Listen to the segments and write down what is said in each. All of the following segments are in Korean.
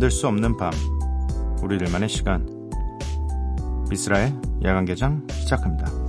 잠들 수 없는 밤 우리들만의 시간 미스라의 야간 개장 시작합니다.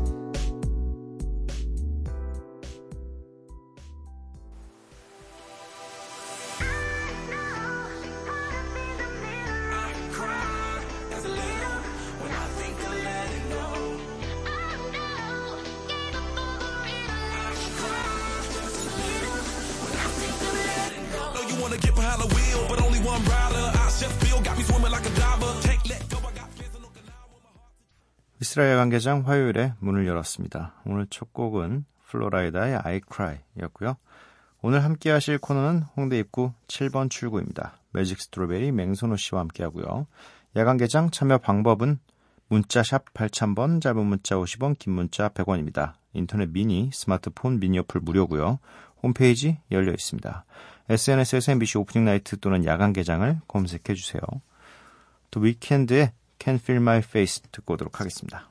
미쓰라의 야간개장 화요일에 문을 열었습니다. 오늘 첫 곡은 Flo Rida의 I Cry 였고요. 오늘 함께 하실 코너는 홍대 입구 7번 출구입니다. Magic Strawberry 맹선호 씨와 함께 하고요. 야간 개장 참여 방법은 문자 샵 8000번, 짧은 문자 50원, 긴 문자 100원입니다. 인터넷 미니, 스마트폰 미니 어플 무료고요. 홈페이지 열려 있습니다. SNS에서 MBC Opening Night 또는 야간 개장을 검색해 주세요. 또 위켄드의 Can Feel My Face 듣고 오도록 하겠습니다.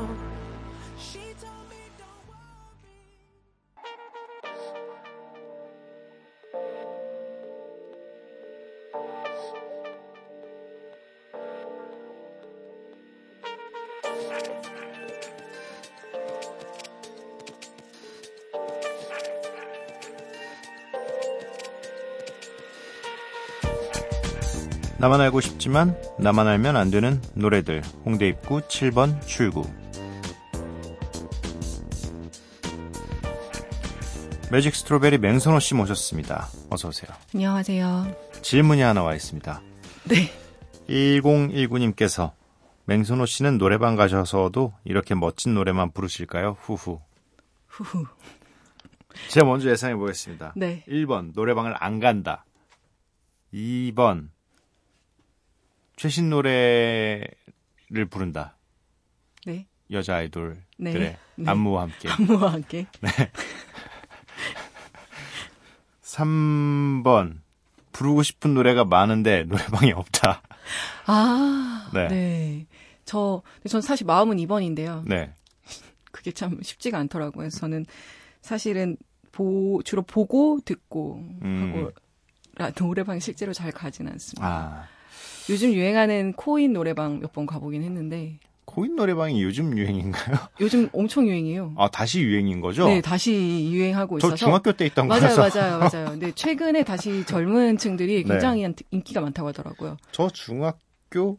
나만 알고 싶지만 나만 알면 안 되는 노래들 홍대 입구 7번 출구 매직 스트로베리 맹선호 씨 모셨습니다. 어서 오세요. 안녕하세요. 질문이 하나 와 있습니다. 네. 1019님께서 맹선호 씨는 노래방 가셔서도 이렇게 멋진 노래만 부르실까요? 후후. 후후. 제가 먼저 예상해 보겠습니다. 네. 1번 노래방을 안 간다. 2번 최신 노래를 부른다. 네. 여자 아이돌들의 네. 안무와 함께. 안무와 함께. 네. 3번 부르고 싶은 노래가 많은데 노래방이 없다. 아, 네. 네. 저, 전 사실 마음은 2번인데요. 네. 그게 참 쉽지가 않더라고요. 저는 사실은 보, 주로 보고 듣고 음. 하고 노래방 실제로 잘 가진 않습니다. 아. 요즘 유행하는 코인 노래방 몇 번 가보긴 했는데. 코인 노래방이 요즘 유행인가요? 요즘 엄청 유행이에요. 아 다시 유행인 거죠? 네, 다시 유행하고 있어서. 저 중학교 때 있던 맞아요, 거라서. 맞아요, 맞아요. 근데 최근에 다시 젊은 층들이 네. 굉장히 네. 인기가 많다고 하더라고요. 저 중학교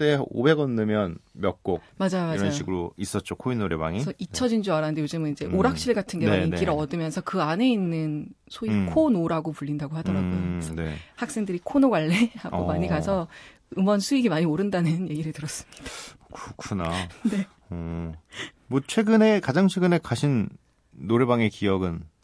때 500원 넣으면 몇 곡. 맞아요, 맞아요. 이런 식으로 있었죠, 코인 노래방이. 그래서 잊혀진 줄 알았는데 요즘은 이제 음. 오락실 같은 게 네, 인기를 네. 얻으면서 그 안에 있는 소위 음. 코노라고 불린다고 하더라고요. 음, 네. 학생들이 코노 갈래? 하고 어. 많이 가서 음원 수익이 많이 오른다는 얘기를 들었습니다. 그렇구나. 네. 음, 뭐 최근에 가장 최근에 가신 노래방의 기억은 한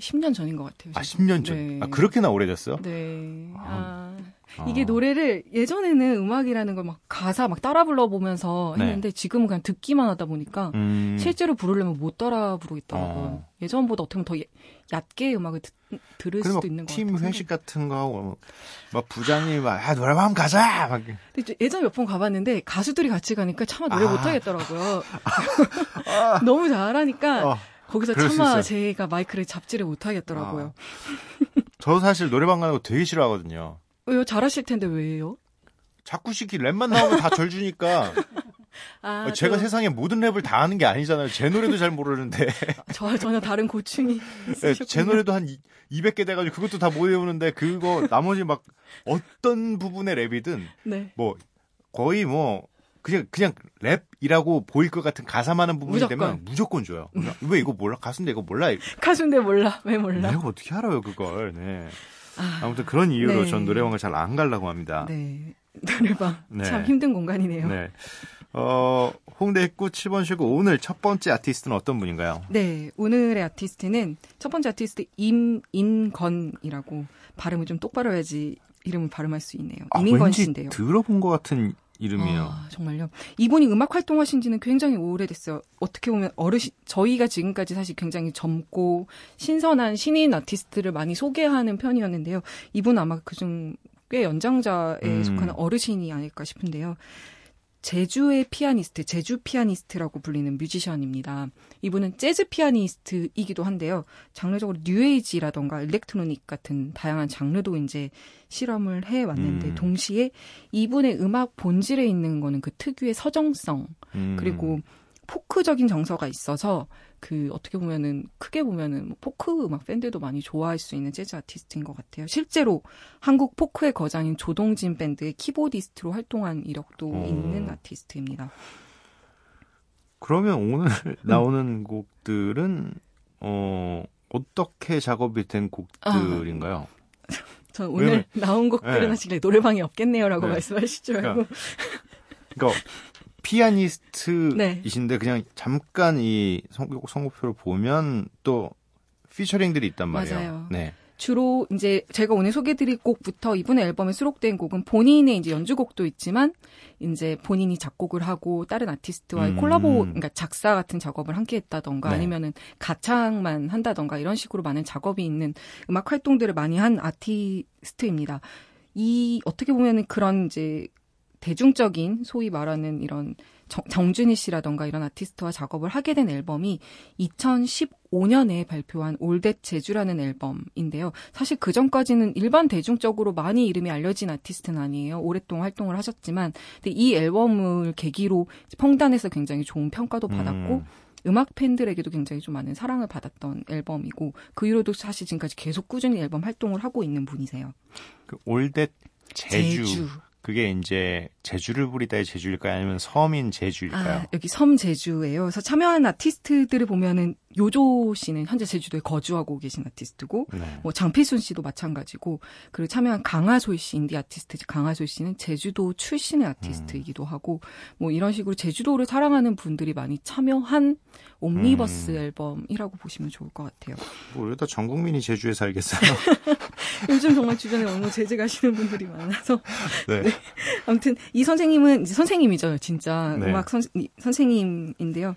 10년 전인 것 같아요. 아, 10년 전. 네. 아, 그렇게나 오래됐어요? 네. 아, 아. 이게 노래를 예전에는 음악이라는 걸 막 가사 막 따라 불러보면서 네. 했는데 네. 지금은 그냥 듣기만 하다 보니까 음. 실제로 부르려면 못 따라 부르겠더라고요. 어. 예전보다 어떻게 보면 더 얕게 음악을 듣, 들을 수도 있는 것 같아요. 팀 회식 같은 거 하고 막 부장님 막 아, 노래방 가자. 막. 근데 예전에 몇 번 가봤는데 가수들이 같이 가니까 차마 노래 아. 못 하겠더라고요. 아. 너무 잘하니까 어. 거기서 차마 제가 마이크를 잡지를 못 하겠더라고요. 아. 저 사실 노래방 가는 거 되게 싫어하거든요. 왜요? 잘하실 텐데 왜요? 자꾸 시키 랩만 나오면 다 절 주니까. 아, 제가 저... 세상에 모든 랩을 다 하는 게 아니잖아요. 제 노래도 잘 모르는데. 저 전혀 다른 고충이 네, 제 노래도 한 200개 돼가지고 그것도 다 못 외우는데 그거 나머지 막 어떤 부분의 랩이든 네. 뭐 거의 뭐 그냥 그냥 랩이라고 보일 것 같은 가사 많은 부분이 무조건. 되면 무조건 줘요. 왜 이거 몰라? 가수인데 이거 몰라? 가수인데 몰라? 왜 몰라? 내가 어떻게 알아요 그걸? 네. 아, 무튼 그런 이유로 네. 전 노래방을 잘 안 가려고 합니다. 네. 노래방 네. 참 힘든 공간이네요. 네. 어, 홍대 입구 7번 쉬고 오늘 첫 번째 아티스트는 어떤 분인가요? 네, 오늘의 아티스트는 첫 번째 아티스트 임인건이라고 발음을 좀 똑바로 해야지 이름을 발음할 수 있네요. 아, 임인건 씨인데요. 들어본 것 같은 이름이에요. 아, 정말요. 이분이 음악 활동하신 지는 굉장히 오래됐어요. 어떻게 보면 어르신 저희가 지금까지 사실 굉장히 젊고 신선한 신인 아티스트를 많이 소개하는 편이었는데요. 이분 아마 그중 꽤 연장자에 음. 속하는 어르신이 아닐까 싶은데요. 제주의 피아니스트, 제주 피아니스트라고 불리는 뮤지션입니다. 이분은 재즈 피아니스트이기도 한데요. 장르적으로 뉴에이지라던가 electronic 같은 다양한 장르도 이제 실험을 해 왔는데 음. 동시에 이분의 음악 본질에 있는 거는 그 특유의 서정성 음. 그리고 포크적인 정서가 있어서 그 어떻게 보면은 크게 보면은 뭐 포크 음악 팬들도 많이 좋아할 수 있는 재즈 아티스트인 것 같아요. 실제로 한국 포크의 거장인 조동진 밴드의 키보디스트로 활동한 이력도 어. 있는 아티스트입니다. 그러면 오늘 나오는 음. 곡들은 어 어떻게 작업이 된 곡들인가요? 아. 전 오늘 나온 곡들은 네. 사실 노래방이 없겠네요라고 네. 말씀하시죠. 그러니까, 그러니까 피아니스트이신데 네. 그냥 잠깐 이 선곡 선곡표를 보면 또 피처링들이 있단 말이에요. 맞아요. 네. 주로 이제 제가 오늘 소개드릴 곡부터 이분의 앨범에 수록된 곡은 본인의 이제 연주곡도 있지만 이제 본인이 작곡을 하고 다른 아티스트와의 음. 콜라보 그러니까 작사 같은 작업을 함께 했다던가 네. 아니면은 가창만 한다던가 이런 식으로 많은 작업이 있는 음악 활동들을 많이 한 아티스트입니다. 이 어떻게 보면은 그런 이제 대중적인 소위 말하는 이런 정, 준희 씨라던가 이런 아티스트와 작업을 하게 된 앨범이 2015년에 발표한 올댓 제주라는 앨범인데요. 사실 그 전까지는 일반 대중적으로 많이 이름이 알려진 아티스트는 아니에요. 오랫동안 활동을 하셨지만 근데 이 앨범을 계기로 펑단에서 굉장히 좋은 평가도 받았고 음. 음악 팬들에게도 굉장히 좀 많은 사랑을 받았던 앨범이고 그 이후로도 사실 지금까지 계속 꾸준히 앨범 활동을 하고 있는 분이세요. 그 올댓 제주. 제주. 그게 이제 제주를 부리다의 제주일까요? 아니면 섬인 제주일까요? 아, 여기 섬 제주예요. 그래서 참여한 아티스트들을 보면은 요조 씨는 현재 제주도에 거주하고 계신 아티스트고, 네. 뭐 장필순 씨도 마찬가지고, 그리고 참여한 강하솔 씨 인디 아티스트 강하솔 씨는 제주도 출신의 아티스트이기도 음. 하고, 뭐 이런 식으로 제주도를 사랑하는 분들이 많이 참여한 옴니버스 음. 앨범이라고 보시면 좋을 것 같아요. 뭐 이러다 전 국민이 제주에 살겠어요. 요즘 정말 주변에 너무 제주 가시는 분들이 많아서. 네. 네. 아무튼 이 선생님은 이제 선생님이죠, 진짜 네. 음악 선, 선생님인데요.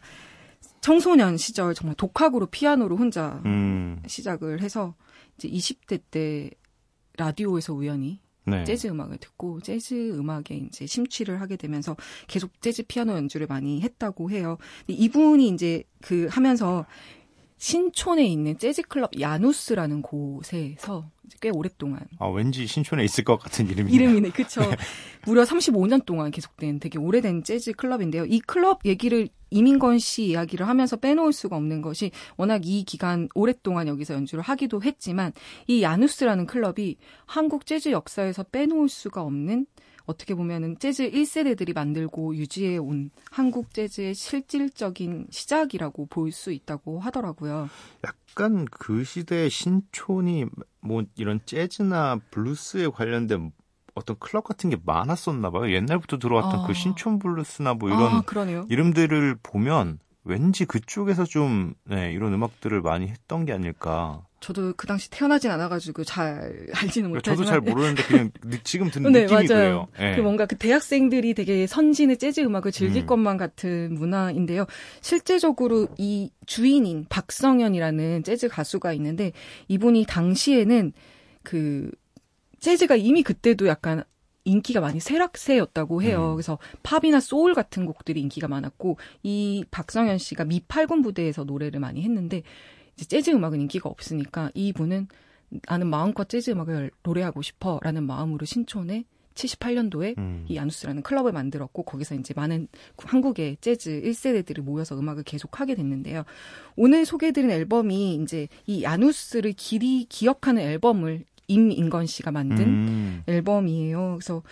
청소년 시절 정말 독학으로 피아노로 혼자 음. 시작을 해서 이제 20대 때 라디오에서 우연히 네. 재즈 음악을 듣고 재즈 음악에 이제 심취를 하게 되면서 계속 재즈 피아노 연주를 많이 했다고 해요. 이분이 이제 그 하면서 신촌에 있는 재즈 클럽 야누스라는 곳에서 꽤 오랫동안 아 왠지 신촌에 있을 것 같은 이름이네요. 이름이네, 그렇죠. 네. 무려 35년 동안 계속된 되게 오래된 재즈 클럽인데요. 이 클럽 얘기를 이민건 씨 이야기를 하면서 빼놓을 수가 없는 것이 워낙 이 기간 오랫동안 여기서 연주를 하기도 했지만 이 야누스라는 클럽이 한국 재즈 역사에서 빼놓을 수가 없는 어떻게 보면은 재즈 1세대들이 만들고 유지해 온 한국 재즈의 실질적인 시작이라고 볼 수 있다고 하더라고요. 약간 그 시대의 신촌이 뭐 이런 재즈나 블루스에 관련된 어떤 클럽 같은 게 많았었나 봐요. 옛날부터 들어왔던 그 아. 그 신촌 블루스나 뭐 이런 아, 이름들을 보면 왠지 그쪽에서 좀 네, 이런 음악들을 많이 했던 게 아닐까. 저도 그 당시 태어나진 않아가지고 잘 알지는 못하지만 저도 잘 모르는데 그냥 지금 듣는 네, 느낌이 맞아요. 그래요. 네. 그 뭔가 그 대학생들이 되게 선진의 재즈 음악을 즐길 음. 것만 같은 문화인데요. 실제적으로 이 주인인 박성현이라는 재즈 가수가 있는데 이분이 당시에는 그 재즈가 이미 그때도 약간 인기가 많이 쇠락세였다고 해요. 음. 그래서 팝이나 소울 같은 곡들이 인기가 많았고 이 박성현 씨가 미팔군 부대에서 노래를 많이 했는데 이제 재즈 음악은 인기가 없으니까 이분은 나는 마음껏 재즈 음악을 노래하고 싶어라는 마음으로 신촌에 78년도에 음. 이 아누스라는 클럽을 만들었고 거기서 이제 많은 한국의 재즈 1세대들이 모여서 음악을 계속 하게 됐는데요. 오늘 소개해드린 앨범이 이제 이 아누스를 길이 기억하는 앨범을 임인건 씨가 만든 음. 앨범이에요. 그래서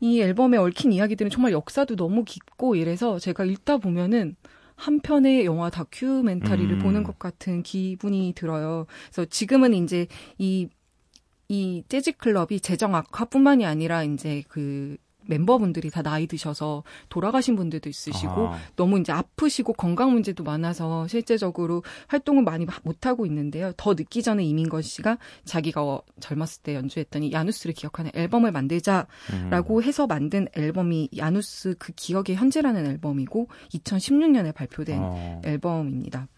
이 앨범에 얽힌 이야기들은 정말 역사도 너무 깊고 이래서 제가 읽다 보면은 한 편의 영화 다큐멘터리를 음. 보는 것 같은 기분이 들어요. 그래서 지금은 이제 이, 이 재즈 클럽이 재정 악화뿐만이 아니라 이제 그 멤버분들이 다 나이 드셔서 돌아가신 분들도 있으시고 아. 너무 이제 아프시고 건강 문제도 많아서 실제적으로 활동을 많이 못 하고 있는데요. 더 늦기 전에 이민건 씨가 자기가 젊었을 때 연주했더니 야누스를 기억하는 앨범을 만들자라고 음. 해서 만든 앨범이 야누스 그 기억의 현재라는 앨범이고 2016년에 발표된 어. 앨범입니다.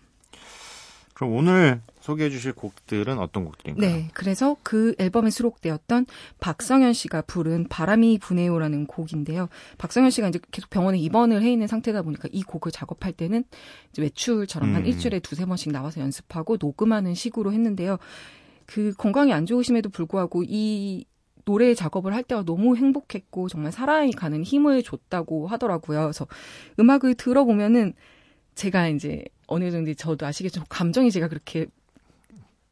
그럼 오늘 소개해 주실 곡들은 어떤 곡들인가요? 네. 그래서 그 앨범에 수록되었던 박성현 씨가 부른 바람이 부네요라는 곡인데요. 박성현 씨가 이제 계속 병원에 입원을 해 있는 상태다 보니까 이 곡을 작업할 때는 이제 외출처럼 음. 한 일주일에 두세 번씩 나와서 연습하고 녹음하는 식으로 했는데요. 그 건강이 안 좋으심에도 불구하고 이 노래 작업을 할 때가 너무 행복했고 정말 사랑이 가는 힘을 줬다고 하더라고요. 그래서 음악을 들어보면은 제가 이제 어느 정도 저도 아시겠지만 감정이 제가 그렇게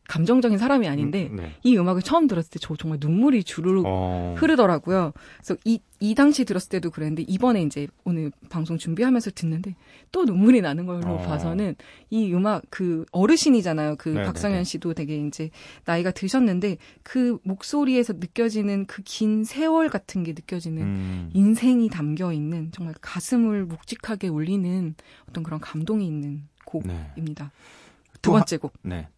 감정적인 사람이 아닌데 음, 네. 이 음악을 처음 들었을 때 저 정말 눈물이 주르륵 어... 흐르더라고요. 그래서 이, 이 당시 들었을 때도 그랬는데 이번에 이제 오늘 방송 준비하면서 듣는데 또 눈물이 나는 걸로 어... 봐서는 이 음악 그 어르신이잖아요. 그 네네네. 박성현 씨도 되게 이제 나이가 드셨는데 그 목소리에서 느껴지는 그 긴 세월 같은 게 느껴지는 음... 인생이 담겨 있는 정말 가슴을 묵직하게 울리는 어떤 그런 감동이 있는 곡입니다. 네. 두 번째 곡. 네.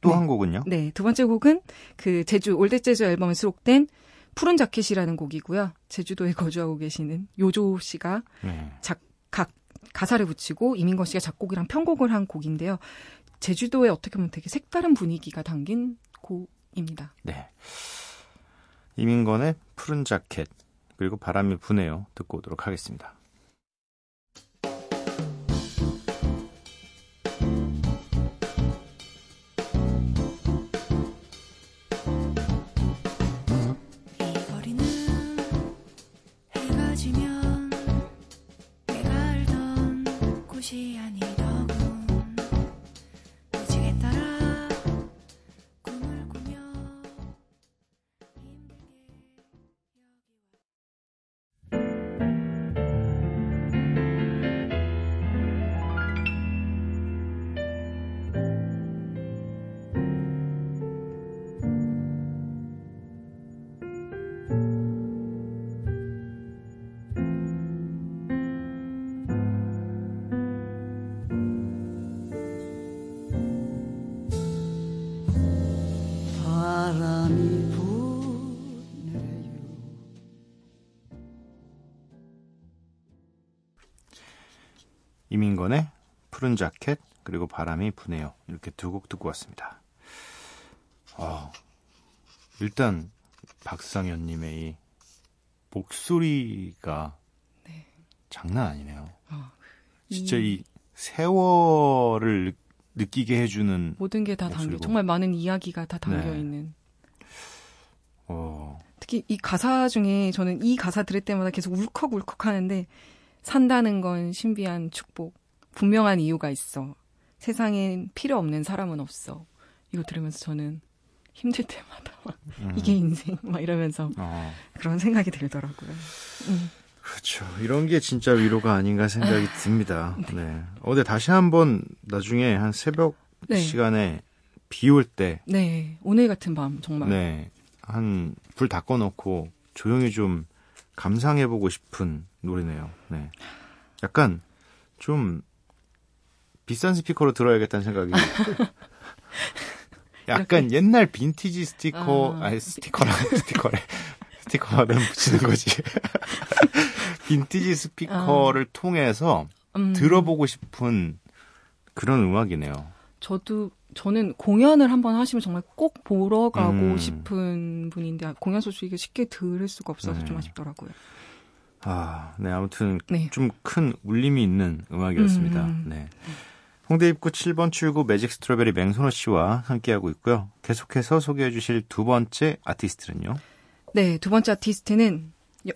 또한 네. 곡은요? 네, 두 번째 곡은 그 제주 All That Jeju 앨범에 수록된 푸른 자켓이라는 곡이고요. 제주도에 거주하고 계시는 요조 씨가 네. 작, 각 가사를 붙이고 임인건 씨가 작곡이랑 편곡을 한 곡인데요. 제주도에 어떻게 보면 되게 색다른 분위기가 담긴 곡입니다. 네. 임인건의 푸른 자켓 그리고 바람이 부네요. 듣고 오도록 하겠습니다. hoje 이민건의 푸른 자켓 그리고 바람이 부네요. 이렇게 두 곡 듣고 왔습니다. 어, 일단 박상현님의 이 목소리가 네. 장난 아니네요. 어, 진짜 이, 이 세월을 느, 끼게 해주는 모든 게 다 담겨 정말 많은 이야기가 다 담겨 네. 있는. 어. 특히 이 가사 중에 저는 이 가사 들을 때마다 계속 울컥울컥 하는데 산다는 건 신비한 축복. 분명한 이유가 있어. 세상엔 필요 없는 사람은 없어. 이거 들으면서 저는 힘들 때마다 막 음. 이게 인생 막 이러면서 어. 그런 생각이 들더라고요. 음. 그렇죠. 이런 게 진짜 위로가 아닌가 생각이 듭니다. 네. 네. 어제 다시 한번 나중에 한 새벽 네. 시간에 비 올 때. 네. 오늘 같은 밤 정말. 네. 한 불 다 꺼놓고 조용히 좀 감상해보고 싶은 노래네요. 네. 약간 좀 비싼 스피커로 들어야겠다는 생각이. 약간 이렇게? 옛날 빈티지 스티커, 아, 니 스티커랑 스티커래. 스티커는 붙이는 거지. 빈티지 스피커를 아. 통해서 음. 들어보고 싶은 그런 음악이네요. 저도 저는 공연을 한번 하시면 정말 꼭 보러 가고 음. 싶은 분인데 공연 소식을 쉽게 들을 수가 없어서 네. 좀 아쉽더라고요. 아, 네, 아무튼 네. 좀큰 울림이 있는 음악이었습니다. 음. 네. 홍대 입구 7번 출구 매직 스트로베리 맹선호 씨와 함께하고 있고요. 계속해서 소개해 주실 두 번째 아티스트는요? 네, 두 번째 아티스트는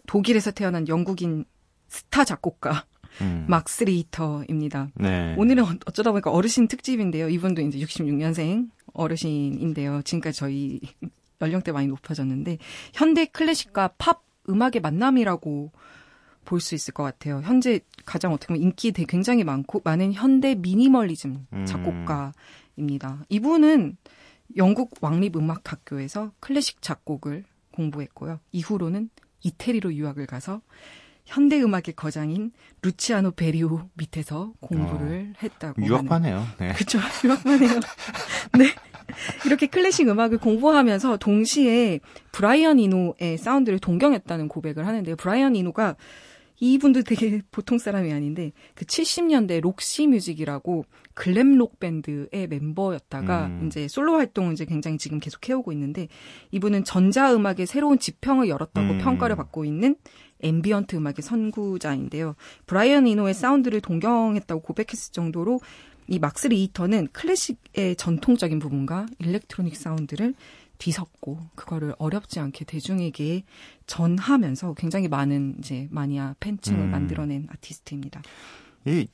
독일에서 태어난 영국인 스타 작곡가 음. 막스 리히터입니다. 네. 오늘은 어, 어쩌다 보니까 어르신 특집인데요. 이분도 이제 66년생 어르신인데요. 지금까지 저희 연령대 많이 높아졌는데 현대 클래식과 팝 음악의 만남이라고 볼 수 있을 것 같아요. 현재 가장 어떻게 보면 인기 되게 굉장히 많고 많은 현대 미니멀리즘 음. 작곡가입니다. 음. 이분은 영국 왕립 음악 학교에서 클래식 작곡을 공부했고요. 이후로는 이태리로 유학을 가서 현대 음악의 거장인 루치아노 베리오 밑에서 공부를 어, 했다고. 유학파네요. 네. 그렇죠. 유학파네요. 네. 이렇게 클래식 음악을 공부하면서 동시에 브라이언 이노의 사운드를 동경했다는 고백을 하는데요. 브라이언 이노가 이분도 되게 보통 사람이 아닌데 그 70년대 록시 뮤직이라고 glam rock 밴드의 멤버였다가 음. 이제 솔로 활동을 이제 굉장히 지금 계속 해오고 있는데 이분은 전자 음악의 새로운 지평을 열었다고 음. 평가를 받고 있는 ambient 음악의 선구자인데요. 브라이언 이노의 사운드를 동경했다고 고백했을 정도로 이 막스 리히터는 클래식의 전통적인 부분과 electronic 사운드를 뒤섞고 그거를 어렵지 않게 대중에게 전하면서 굉장히 많은 이제 마니아 팬층을 음. 만들어낸 아티스트입니다. 이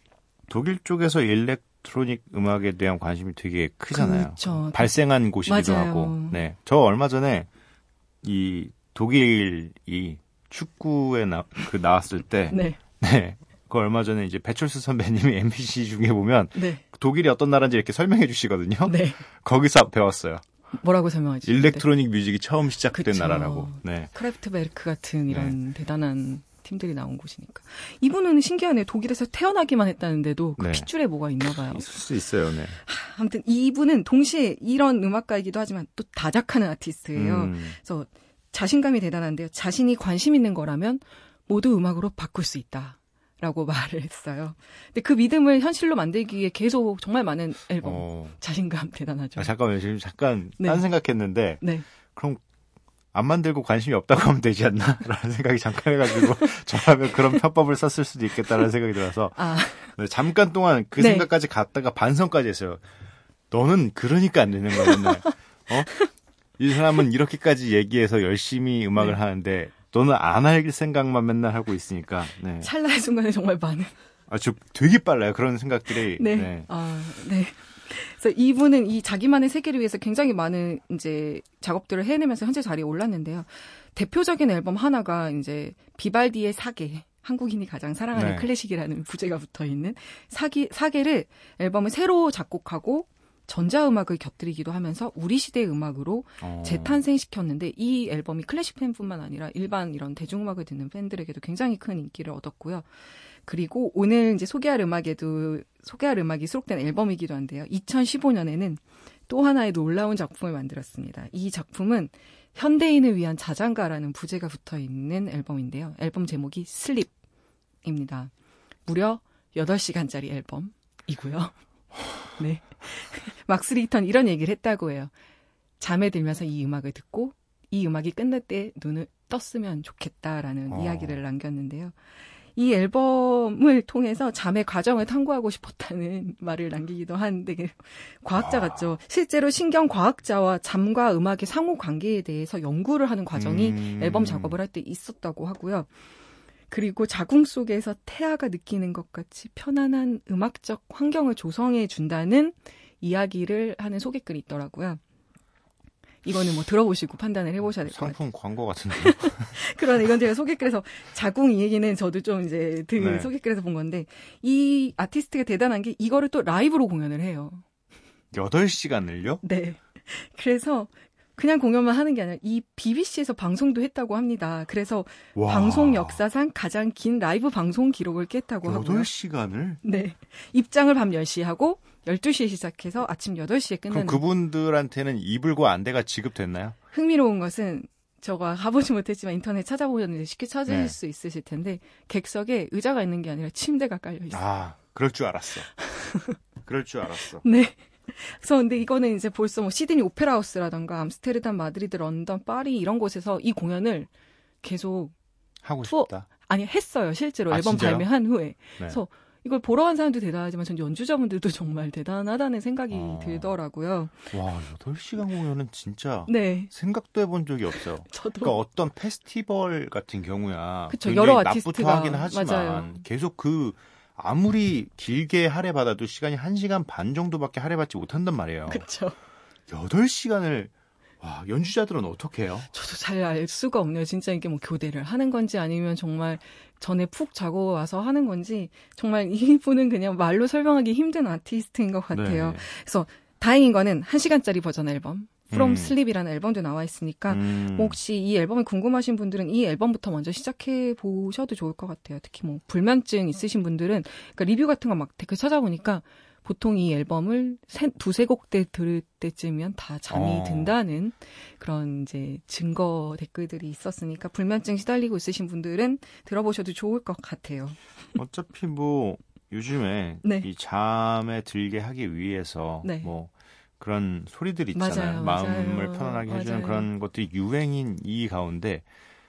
독일 쪽에서 electronic 음악에 대한 관심이 되게 크잖아요. 그렇죠. 발생한 곳이기도 맞아요. 하고. 네. 저 얼마 전에 이 독일이 축구에 나, 그 나왔을 때 네. 네. 그 얼마 전에 이제 배철수 선배님이 MBC 중계 보면 네. 독일이 어떤 나라인지 이렇게 설명해 주시거든요. 네. 거기서 배웠어요. 뭐라고 설명하지? electronic music이 처음 시작된 그쵸. 나라라고. 네. 크래프트베르크 같은 이런 네. 대단한 팀들이 나온 곳이니까. 이분은 신기하네요. 독일에서 태어나기만 했다는데도 그 네. 핏줄에 뭐가 있나 봐요. 있을 수 있어요, 네. 하, 아무튼 이분은 동시에 이런 음악가이기도 하지만 또 다작하는 아티스트예요. 음. 그래서 자신감이 대단한데요. 자신이 관심 있는 거라면 모두 음악으로 바꿀 수 있다. 라고 말을 했어요. 근데 그 믿음을 현실로 만들기 위해 계속 정말 많은 앨범 어. 자신감 대단하죠. 아, 잠깐만요. 지금 잠깐 네. 딴 생각했는데 네. 그럼 안 만들고 관심이 없다고 하면 되지 않나? 라는 생각이 잠깐 해가지고 저라면 그런 편법을 썼을 수도 있겠다라는 생각이 들어서 아. 네, 잠깐 동안 그 네. 생각까지 갔다가 반성까지 했어요. 너는 그러니까 안 되는 거야, 맨날. 어? 이 사람은 이렇게까지 얘기해서 열심히 음악을 네. 하는데 너는 안 할 생각만 맨날 하고 있으니까. 네. 찰나의 순간에 정말 많은. 아, 저 되게 빨라요. 그런 생각들이. 네. 네. 아, 네. 그래서 이분은 이 자기만의 세계를 위해서 굉장히 많은 이제 작업들을 해내면서 현재 자리에 올랐는데요. 대표적인 앨범 하나가 이제 비발디의 사계. 한국인이 가장 사랑하는 네. 클래식이라는 부제가 붙어 있는 사기 사계를 앨범을 새로 작곡하고 전자음악을 곁들이기도 하면서 우리 시대의 음악으로 어. 재탄생시켰는데 이 앨범이 클래식 팬뿐만 아니라 일반 이런 대중음악을 듣는 팬들에게도 굉장히 큰 인기를 얻었고요. 그리고 오늘 이제 소개할 음악에도 소개할 음악이 수록된 앨범이기도 한데요. 2015년에는 또 하나의 놀라운 작품을 만들었습니다. 이 작품은 현대인을 위한 자장가라는 부제가 붙어 있는 앨범인데요. 앨범 제목이 슬립입니다. 무려 8시간짜리 앨범이고요. 네. 막스 리히턴 이런 얘기를 했다고 해요. 잠에 들면서 이 음악을 듣고 이 음악이 끝날 때 눈을 떴으면 좋겠다라는 어. 이야기를 남겼는데요. 이 앨범을 통해서 잠의 과정을 탐구하고 싶었다는 말을 남기기도 한 되게 과학자 같죠. 실제로 신경 과학자와 잠과 음악의 상호 관계에 대해서 연구를 하는 과정이 음. 앨범 작업을 할 때 있었다고 하고요. 그리고 자궁 속에서 태아가 느끼는 것 같이 편안한 음악적 환경을 조성해 준다는 이야기를 하는 소개글이 있더라고요. 이거는 뭐 들어보시고 판단을 해보셔야 될 것 같아요. 상품 광고 같은데. 그런 이건 제가 소개글에서 자궁 이 얘기는 저도 좀 이제 그 네. 소개글에서 본 건데 이 아티스트가 대단한 게 이거를 또 라이브로 공연을 해요. 8시간을요? 네. 그래서 그냥 공연만 하는 게 아니라 이 BBC에서 방송도 했다고 합니다. 그래서 와. 방송 역사상 가장 긴 라이브 방송 기록을 깼다고 하고요. 8시간을? 네. 입장을 밤 10시 하고 12시에 시작해서 아침 8시에 끝나는. 그럼 그분들한테는 이불과 안대가 지급됐나요? 흥미로운 것은 저가 가보지 못했지만 인터넷 찾아보셨는데 쉽게 찾으실 네. 수 있으실 텐데 객석에 의자가 있는 게 아니라 침대가 깔려 있어요. 아, 그럴 줄 알았어. 그럴 줄 알았어. 네. 그래서 근데 이거는 이제 벌써 뭐 시드니 오페라 하우스라던가 암스테르담, 마드리드, 런던, 파리 이런 곳에서 이 공연을 계속 하고 투어, 싶다. 아니 했어요 실제로 아, 앨범 진짜요? 발매한 후에. 네. 그래서 이걸 보러 간 사람도 대단하지만 전 연주자분들도 정말 대단하다는 생각이 아. 들더라고요. 와, 8시간 공연은 진짜 네. 생각도 해본 적이 없어요. 저도. 그러니까 어떤 페스티벌 같은 경우야. 그쵸, 여러 아티스트가. 하긴 하지만 맞아요. 계속 그 아무리 길게 할애받아도 시간이 1시간 반 정도밖에 할애받지 못한단 말이에요. 그렇죠. 8시간을 와, 연주자들은 어떻게 해요? 저도 잘 알 수가 없네요. 진짜 이게 뭐 교대를 하는 건지 아니면 정말 전에 푹 자고 와서 하는 건지 정말 이분은 그냥 말로 설명하기 힘든 아티스트인 것 같아요. 네. 그래서 다행인 거는 1시간짜리 버전 앨범 From 음. Sleep이라는 앨범도 나와 있으니까 음. 뭐 혹시 이 앨범이 궁금하신 분들은 이 앨범부터 먼저 시작해 보셔도 좋을 것 같아요. 특히 뭐 불면증 있으신 분들은 그러니까 리뷰 같은 거 막 댓글 찾아보니까 보통 이 앨범을 세, 두세 곡대 들을 때쯤이면 다 잠이 어. 든다는 그런 이제 증거 댓글들이 있었으니까 불면증 시달리고 있으신 분들은 들어보셔도 좋을 것 같아요. 어차피 뭐 요즘에 네. 이 잠에 들게 하기 위해서 네. 뭐 그런 소리들 있잖아요. 맞아요, 마음을 맞아요. 편안하게 맞아요. 해주는 그런 것들이 유행인 이 가운데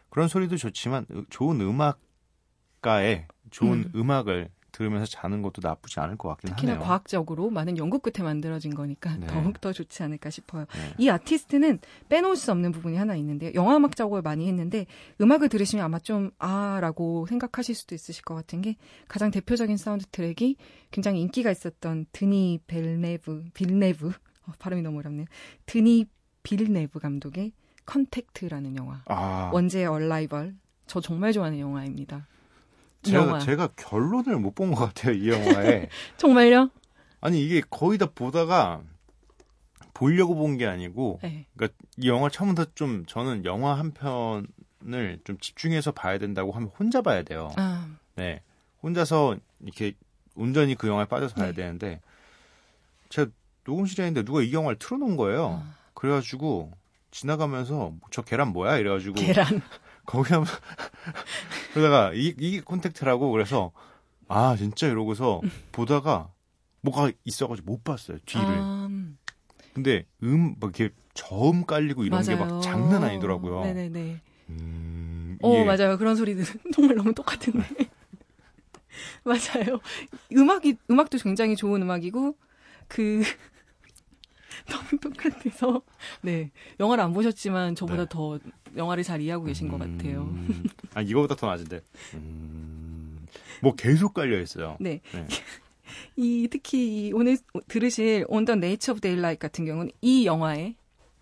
그런 소리도 좋지만 좋은 음악가의 좋은 음. 악을 들으면서 자는 것도 나쁘지 않을 것 같긴 특히나 하네요. 특히나 과학적으로 많은 연구 끝에 만들어진 거니까 네. 더욱 더 좋지 않을까 싶어요. 네. 이 아티스트는 빼놓을 수 없는 부분이 하나 있는데요. 영화 음악 작업을 많이 했는데 음악을 들으시면 아마 좀 아라고 생각하실 수도 있으실 것 같은 게 가장 대표적인 사운드 트랙이 굉장히 인기가 있었던 드니 벨네브 빌네브 어, 발음이 너무 어렵네요. 드니 빌네브 감독의 컨택트라는 영화. 아. 원제의 Arrival. 저 정말 좋아하는 영화입니다. 제가, 영화. 제가 결론을 못 본 것 같아요, 이 영화에. 정말요? 아니, 이게 거의 다 보다가 보려고 본 게 아니고, 네. 그러니까 이 영화 처음부터 좀 저는 영화 한 편을 좀 집중해서 봐야 된다고 하면 혼자 봐야 돼요. 아. 네. 혼자서 이렇게 온전히 그 영화에 빠져서 봐야 네. 되는데, 제가 녹음실에 있는데 누가 이 영화를 틀어놓은 거예요. 아. 그래가지고 지나가면서 저 계란 뭐야? 이래가지고 계란 거기 하면 그러다가 이, 이게 콘택트라고 그래서 아 진짜 이러고서 보다가 뭐가 있어가지고 못 봤어요 뒤를. 아... 근데 음 막 이렇게 저음 깔리고 이런 게 막 장난 아니더라고요. 네네네. 음, 어 맞아요 그런 소리들 정말 너무 똑같은데. 맞아요. 음악이 음악도 굉장히 좋은 음악이고 그 너무 똑같아서 네 영화를 안 보셨지만 저보다 네. 더 영화를 잘 이해하고 계신 것 같아요. 음, 아 이거보다 더 낮은데 음, 뭐 계속 깔려 있어요. 네. 네. 이 특히 오늘 들으실 On the Nature of Daylight 같은 경우는 이 영화의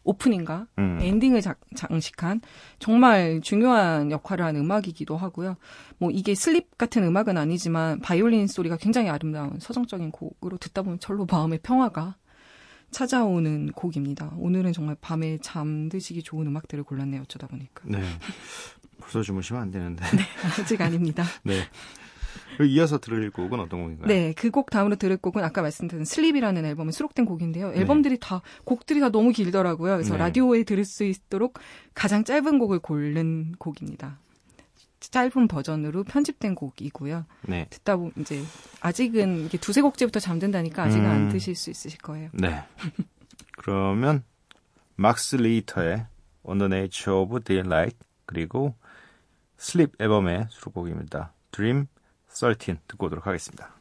오프닝과 음. 엔딩을 자, 장식한 정말 중요한 역할을 하는 음악이기도 하고요. 뭐 이게 슬립 같은 음악은 아니지만 바이올린 소리가 굉장히 아름다운 서정적인 곡으로 듣다 보면 절로 마음의 평화가 찾아오는 곡입니다. 오늘은 정말 밤에 잠드시기 좋은 음악들을 골랐네요. 어쩌다 보니까. 네. 벌써 주무시면 안 되는데. 네, 아직 아닙니다. 네. 이어서 들을 곡은 어떤 곡인가요? 네, 그 곡 다음으로 들을 곡은 아까 말씀드린 슬립이라는 앨범에 수록된 곡인데요. 네. 앨범들이 네. 다 곡들이 다 너무 길더라고요. 그래서 네. 라디오에 들을 수 있도록 가장 짧은 곡을 고른 곡입니다. 짧은 버전으로 편집된 곡이고요. 네. 듣다 보면 이제 아직은 이게 두세 곡째부터 잠든다니까 아직은 음. 안 드실 수 있으실 거예요. 네. 그러면 막스 리터의 On the Nature of Daylight 그리고 슬립 앨범의 수록곡입니다. Dream 13 듣고 오도록 하겠습니다.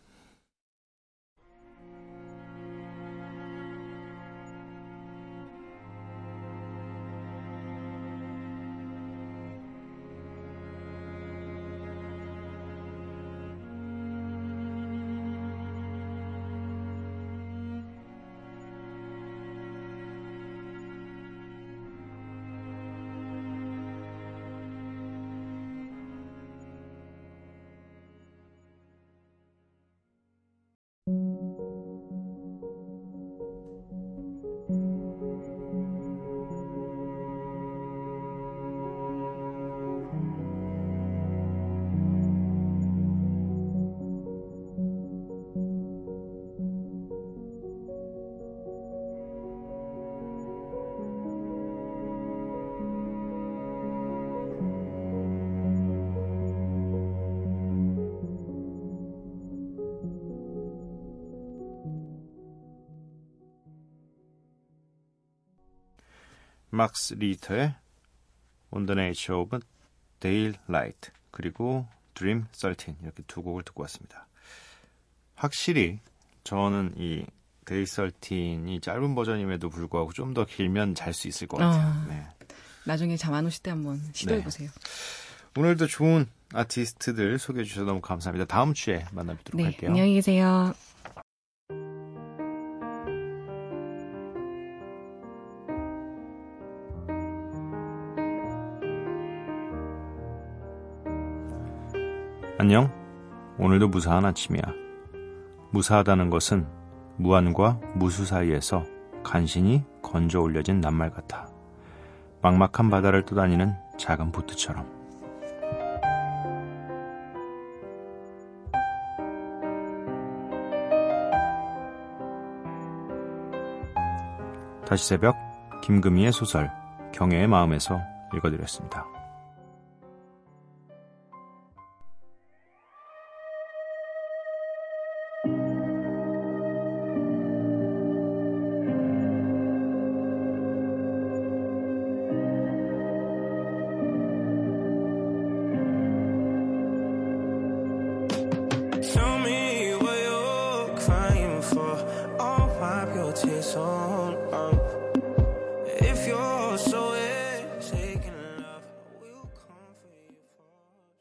막스 리히터의 On the Nature of Daylight 그리고 Dream 13 이렇게 두 곡을 듣고 왔습니다. 확실히 저는 이 데이 13이 짧은 버전임에도 불구하고 좀 더 길면 잘 수 있을 것 같아요. 어, 네. 나중에 잠 안 오실 때 한번 시도해 보세요. 네. 오늘도 좋은 아티스트들 소개해 주셔서 너무 감사합니다. 다음 주에 만나뵙도록 네, 할게요. 안녕히 계세요. 안녕. 오늘도 무사한 아침이야. 무사하다는 것은 무한과 무수 사이에서 간신히 건져 올려진 낱말 같아. 막막한 바다를 떠다니는 작은 보트처럼. 다시 새벽 김금희의 소설 경애의 마음에서 읽어드렸습니다.